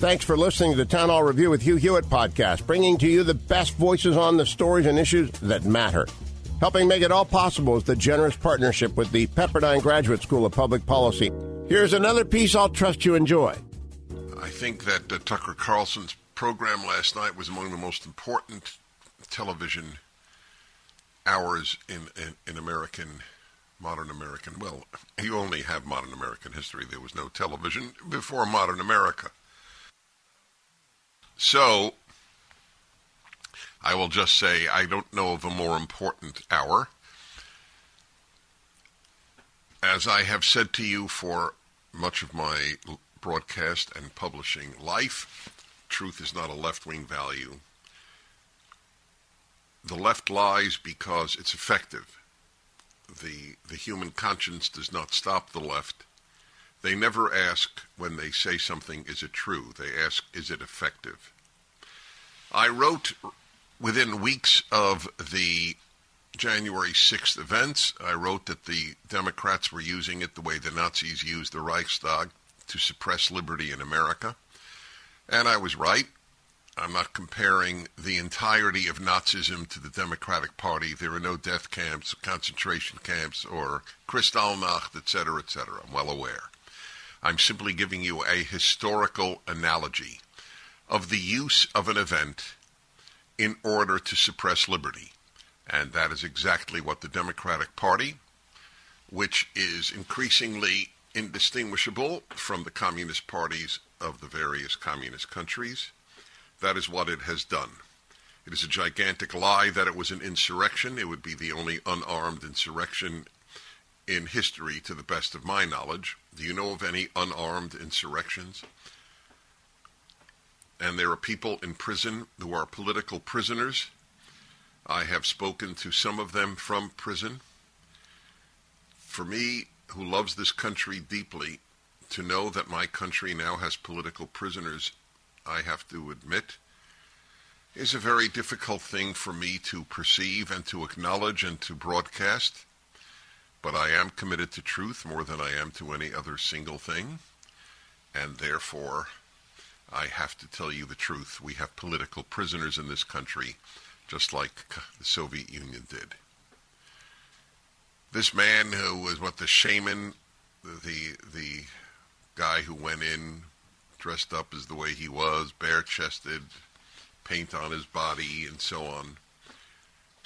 Thanks for listening to the Town Hall Review with Hugh Hewitt podcast, bringing to you the best voices on the stories and issues that matter. Helping make it all possible is the generous partnership with the Pepperdine Graduate School of Public Policy. Here's another piece I'll trust you enjoy. I think that uh, Tucker Carlson's program last night was among the most important television hours in, in, in American, modern American. Well, you only have modern American history. There was no television before modern America. So, I will just say I don't know of a more important hour. As I have said to you for much of my broadcast and publishing life, truth is not a left wing value. The left lies because it's effective. The, the human conscience does not stop the left. They never ask when they say something, is it true? They ask, is it effective? I wrote within weeks of the January 6th events, I wrote that the Democrats were using it the way the Nazis used the Reichstag to suppress liberty in America. And I was right. I'm not comparing the entirety of Nazism to the Democratic Party. There are no death camps, concentration camps, or Kristallnacht, etc., etc. I'm well aware. I'm simply giving you a historical analogy of the use of an event in order to suppress liberty. And that is exactly what the Democratic Party, which is increasingly indistinguishable from the communist parties of the various communist countries, that is what it has done. It is a gigantic lie that it was an insurrection. It would be the only unarmed insurrection in history, to the best of my knowledge. Do you know of any unarmed insurrections? And there are people in prison who are political prisoners. I have spoken to some of them from prison. For me, who loves this country deeply, to know that my country now has political prisoners, I have to admit, is a very difficult thing for me to perceive and to acknowledge and to broadcast. But I am committed to truth more than I am to any other single thing, and therefore I have to tell you the truth. We have political prisoners in this country, just like the Soviet Union did. This man who was what the shaman, the the guy who went in dressed up as the way he was, bare chested, paint on his body, and so on.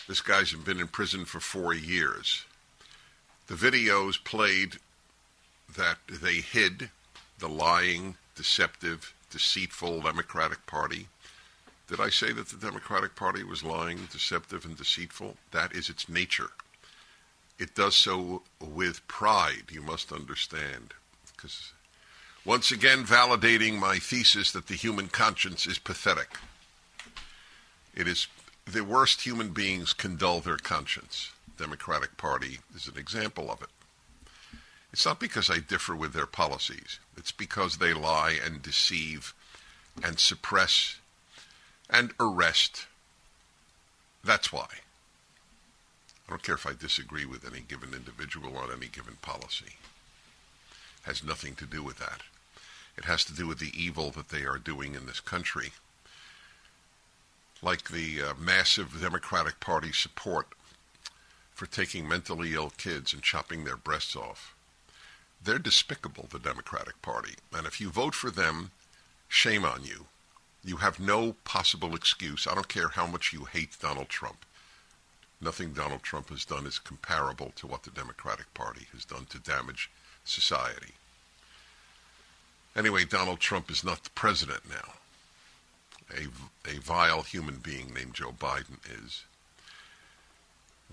This guy's been in prison for four years. The videos played that they hid the lying, deceptive, deceitful Democratic Party. Did I say that the Democratic Party was lying, deceptive, and deceitful? That is its nature. It does so with pride, you must understand. Because once again, validating my thesis that the human conscience is pathetic. It is the worst human beings can dull their conscience. Democratic Party is an example of it. It's not because I differ with their policies. It's because they lie and deceive and suppress and arrest. That's why. I don't care if I disagree with any given individual on any given policy. It has nothing to do with that. It has to do with the evil that they are doing in this country. Like the uh, massive Democratic Party support for taking mentally ill kids and chopping their breasts off. They're despicable, the Democratic Party. And if you vote for them, shame on you. You have no possible excuse. I don't care how much you hate Donald Trump. Nothing Donald Trump has done is comparable to what the Democratic Party has done to damage society. Anyway, Donald Trump is not the president now. A, a vile human being named Joe Biden is.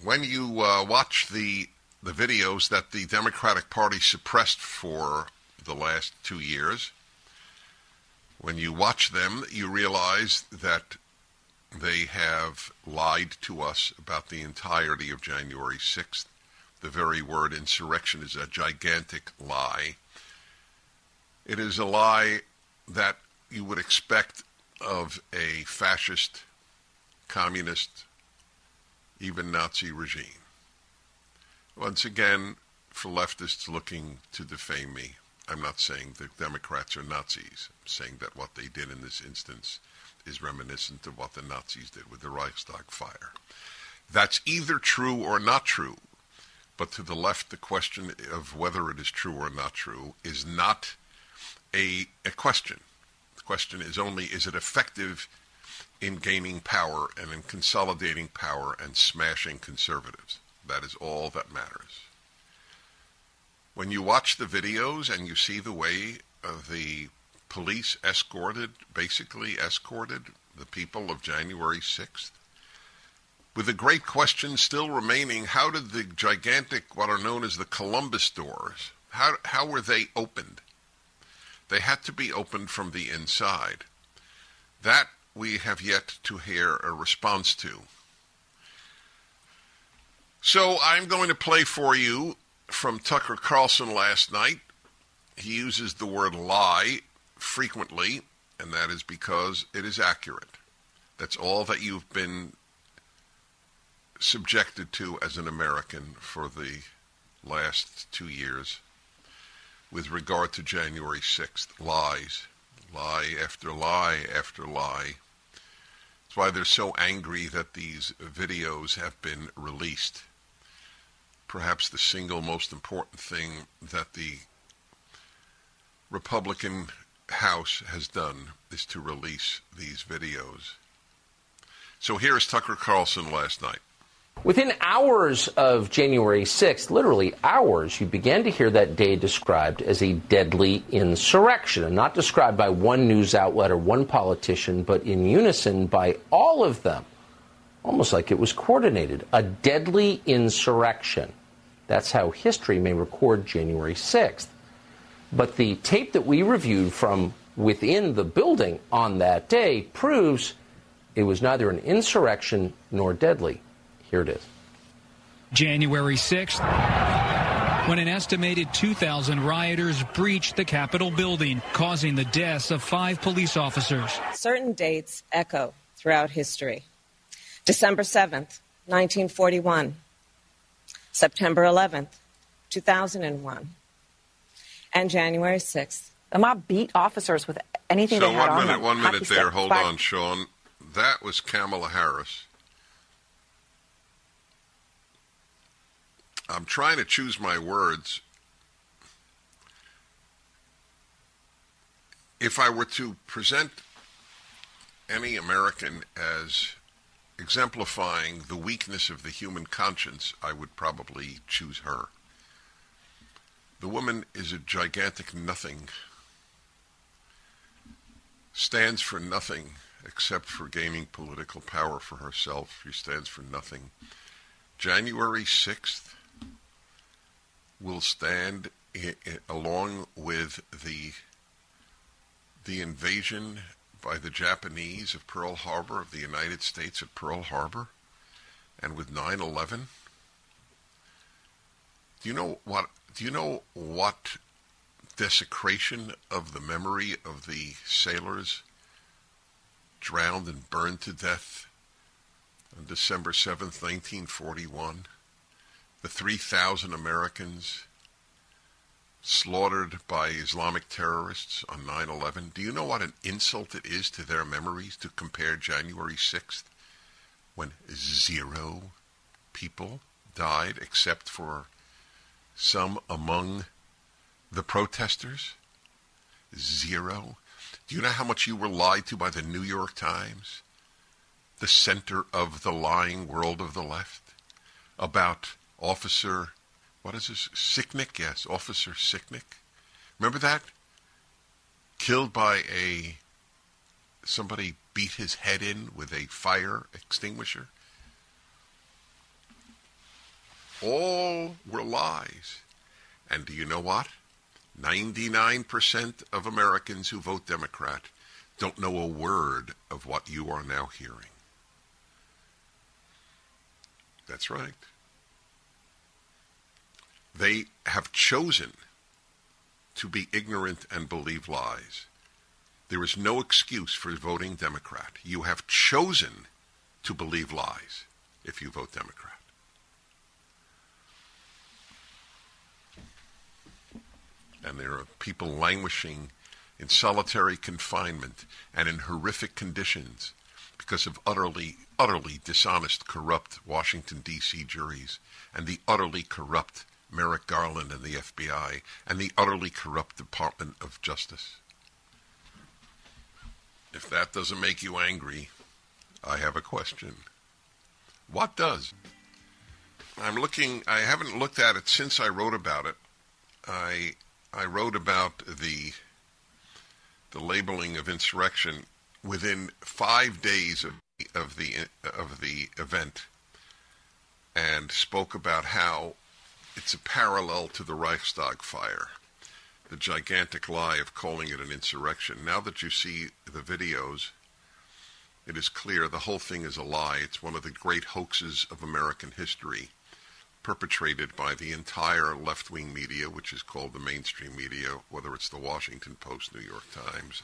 When you uh, watch the the videos that the Democratic Party suppressed for the last two years, When you watch them, you realize that they have lied to us about the entirety of January 6th. The very word insurrection is a gigantic lie. It is a lie that you would expect of a fascist, communist, even Nazi regime. Once again, for leftists looking to defame me, I'm not saying the Democrats are Nazis. I'm saying that what they did in this instance is reminiscent of what the Nazis did with the Reichstag fire. That's either true or not true. But to the left, the question of whether it is true or not true is not a, a question. The question is only is it effective in gaining power and in consolidating power and smashing conservatives? That is all that matters. When you watch the videos and you see the way uh, the police escorted, basically escorted the people of January 6th, with the great question still remaining, how did the gigantic, what are known as the Columbus doors, how, how were they opened? They had to be opened from the inside. That we have yet to hear a response to. So I'm going to play for you from Tucker Carlson last night. He uses the word lie frequently, and that is because it is accurate. That's all that you've been subjected to as an American for the last two years with regard to January 6th. Lies. Lie after lie after lie. That's why they're so angry that these videos have been released. Perhaps the single most important thing that the Republican House has done is to release these videos. So here's Tucker Carlson last night. Within hours of January 6th, literally hours, you began to hear that day described as a deadly insurrection, and not described by one news outlet or one politician, but in unison by all of them, almost like it was coordinated. A deadly insurrection. That's how history may record January 6th. But the tape that we reviewed from within the building on that day proves it was neither an insurrection nor deadly. Here it is. January 6th, when an estimated 2,000 rioters breached the Capitol building, causing the deaths of five police officers. Certain dates echo throughout history. December 7th, 1941. September 11th, 2001. And January 6th. The mob beat officers with anything so they had one on minute, them. one minute Hockey there. Hold flag- on, Sean. That was Kamala Harris. I'm trying to choose my words. If I were to present any American as exemplifying the weakness of the human conscience, I would probably choose her. The woman is a gigantic nothing, stands for nothing except for gaining political power for herself. She stands for nothing. January 6th will stand i- i- along with the the invasion by the Japanese of Pearl Harbor of the United States at Pearl Harbor and with 9/11 do you know what do you know what desecration of the memory of the sailors drowned and burned to death on December 7th, 1941. The 3,000 Americans slaughtered by Islamic terrorists on 9 11. Do you know what an insult it is to their memories to compare January 6th when zero people died except for some among the protesters? Zero. Do you know how much you were lied to by the New York Times, the center of the lying world of the left, about Officer, what is this? Sicknick? Yes, Officer Sicknick. Remember that? Killed by a, somebody beat his head in with a fire extinguisher. All were lies. And do you know what? 99% of Americans who vote Democrat don't know a word of what you are now hearing. That's right. They have chosen to be ignorant and believe lies. There is no excuse for voting Democrat. You have chosen to believe lies if you vote Democrat. And there are people languishing in solitary confinement and in horrific conditions because of utterly, utterly dishonest, corrupt Washington, D.C. juries and the utterly corrupt Merrick Garland and the FBI and the utterly corrupt Department of Justice. If that doesn't make you angry, I have a question. What does? I'm looking, I haven't looked at it since I wrote about it. I I wrote about the the labeling of insurrection within five days of of the of the event, and spoke about how it's a parallel to the Reichstag fire, the gigantic lie of calling it an insurrection. Now that you see the videos, it is clear the whole thing is a lie. It's one of the great hoaxes of American history perpetrated by the entire left wing media, which is called the mainstream media, whether it's the Washington Post, New York Times,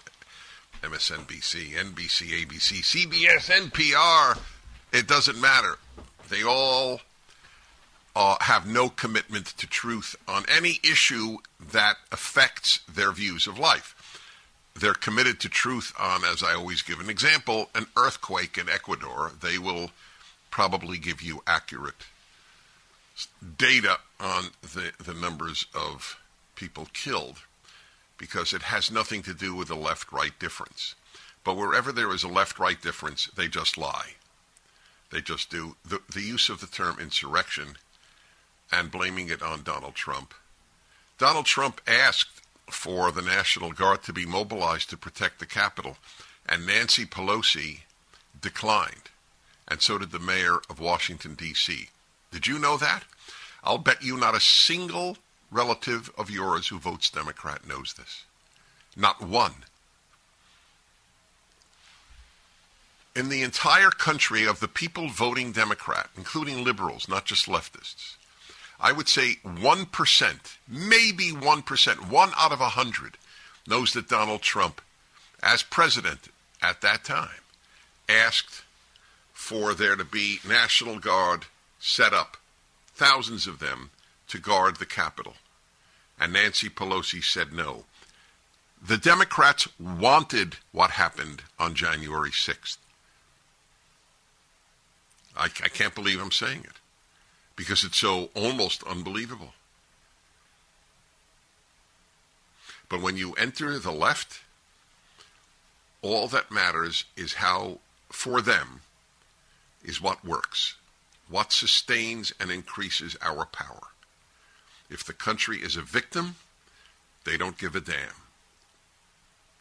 MSNBC, NBC, ABC, CBS, NPR. It doesn't matter. They all uh, have no commitment to truth on any issue that affects their views of life. They're committed to truth on, as I always give an example, an earthquake in Ecuador. They will probably give you accurate data on the, the numbers of people killed because it has nothing to do with the left right difference. But wherever there is a left right difference, they just lie. They just do. The, the use of the term insurrection and blaming it on Donald Trump. Donald Trump asked for the National Guard to be mobilized to protect the Capitol, and Nancy Pelosi declined, and so did the mayor of Washington, D.C. Did you know that? I'll bet you not a single relative of yours who votes Democrat knows this. Not one. In the entire country of the people voting Democrat, including liberals, not just leftists, I would say 1%, maybe 1%, one out of a 100 knows that Donald Trump, as president at that time, asked for there to be National Guard set up, thousands of them, to guard the Capitol. And Nancy Pelosi said no. The Democrats wanted what happened on January 6th. I, I can't believe I'm saying it because it's so almost unbelievable. But when you enter the left, all that matters is how, for them, is what works what sustains and increases our power. If the country is a victim, they don't give a damn.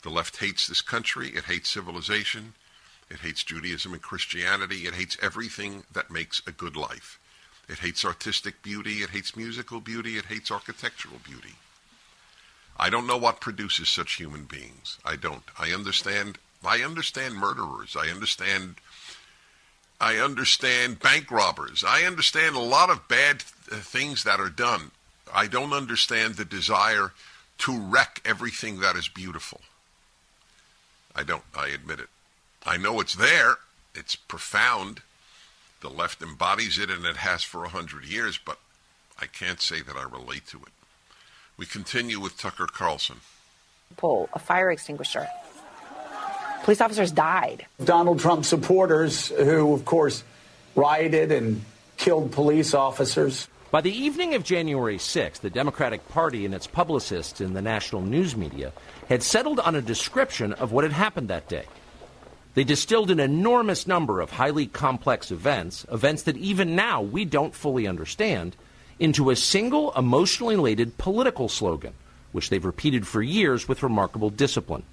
The left hates this country, it hates civilization, it hates Judaism and Christianity, it hates everything that makes a good life. It hates artistic beauty, it hates musical beauty, it hates architectural beauty. I don't know what produces such human beings. I don't. I understand I understand murderers. I understand I understand bank robbers. I understand a lot of bad th- things that are done. I don't understand the desire to wreck everything that is beautiful. I don't. I admit it. I know it's there. It's profound. The left embodies it, and it has for a hundred years. But I can't say that I relate to it. We continue with Tucker Carlson. Pull a fire extinguisher Police officers died. Donald Trump supporters, who, of course, rioted and killed police officers. By the evening of January 6th, the Democratic Party and its publicists in the national news media had settled on a description of what had happened that day. They distilled an enormous number of highly complex events, events that even now we don't fully understand, into a single emotionally laden political slogan, which they've repeated for years with remarkable discipline.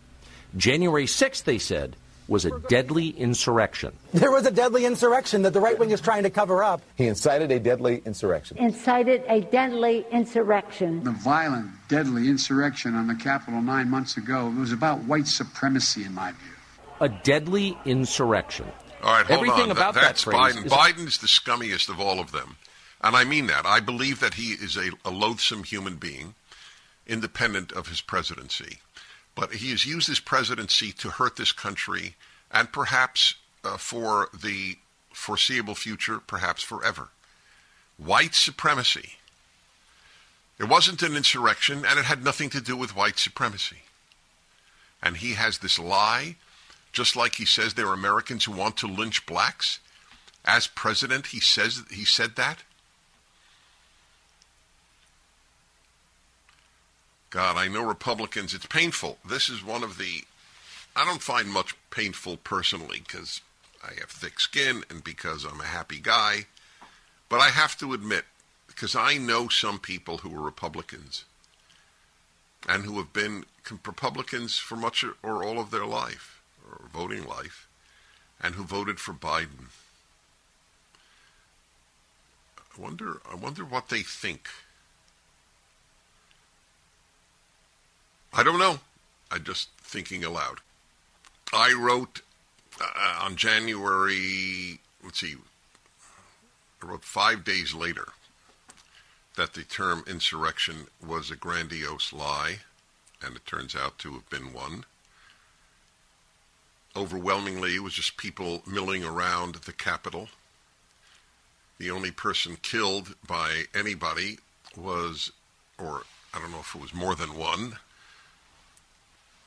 January 6th, they said, was a deadly insurrection. There was a deadly insurrection that the right wing is trying to cover up. He incited a deadly insurrection. Incited a deadly insurrection. The violent, deadly insurrection on the Capitol nine months ago was about white supremacy, in my view. A deadly insurrection. All right, hold Everything on. about Th- that's that Biden. is- Biden's the scummiest of all of them. And I mean that. I believe that he is a, a loathsome human being, independent of his presidency. But he has used his presidency to hurt this country and perhaps uh, for the foreseeable future, perhaps forever. White supremacy. It wasn't an insurrection, and it had nothing to do with white supremacy. And he has this lie, just like he says there are Americans who want to lynch blacks. As president, he says he said that. God, I know Republicans. It's painful. This is one of the. I don't find much painful personally because I have thick skin and because I'm a happy guy. But I have to admit, because I know some people who are Republicans and who have been Republicans for much or all of their life, voting life, and who voted for Biden. I wonder. I wonder what they think. I don't know. I'm just thinking aloud. I wrote uh, on January. Let's see. I wrote five days later that the term insurrection was a grandiose lie, and it turns out to have been one. Overwhelmingly, it was just people milling around the Capitol. The only person killed by anybody was, or I don't know if it was more than one,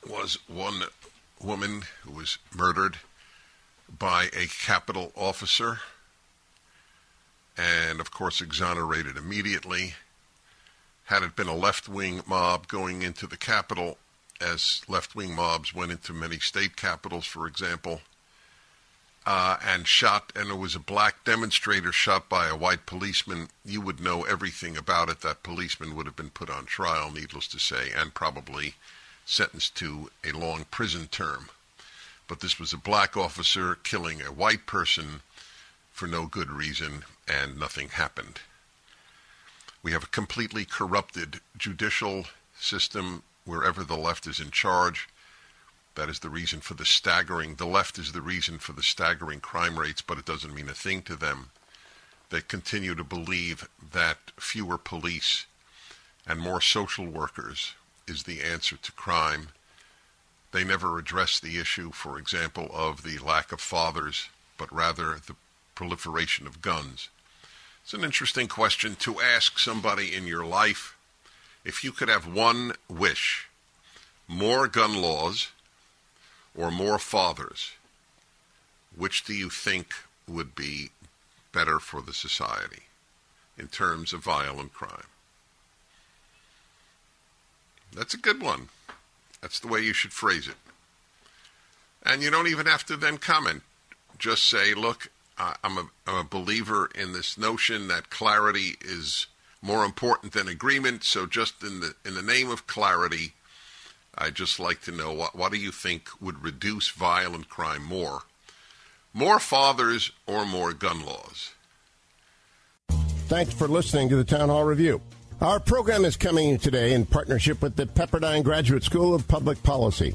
was one woman who was murdered by a Capitol officer and, of course, exonerated immediately. Had it been a left wing mob going into the Capitol, as left wing mobs went into many state capitals, for example, uh, and shot, and it was a black demonstrator shot by a white policeman, you would know everything about it. That policeman would have been put on trial, needless to say, and probably sentenced to a long prison term. But this was a black officer killing a white person for no good reason, and nothing happened. We have a completely corrupted judicial system wherever the left is in charge. That is the reason for the staggering, the left is the reason for the staggering crime rates, but it doesn't mean a thing to them. They continue to believe that fewer police and more social workers is the answer to crime. They never address the issue, for example, of the lack of fathers, but rather the proliferation of guns. It's an interesting question to ask somebody in your life if you could have one wish more gun laws or more fathers, which do you think would be better for the society in terms of violent crime? That's a good one. That's the way you should phrase it. And you don't even have to then comment. Just say, look, I'm a, I'm a believer in this notion that clarity is more important than agreement. So just in the in the name of clarity, I'd just like to know what what do you think would reduce violent crime more? More fathers or more gun laws? Thanks for listening to the Town Hall Review. Our program is coming today in partnership with the Pepperdine Graduate School of Public Policy.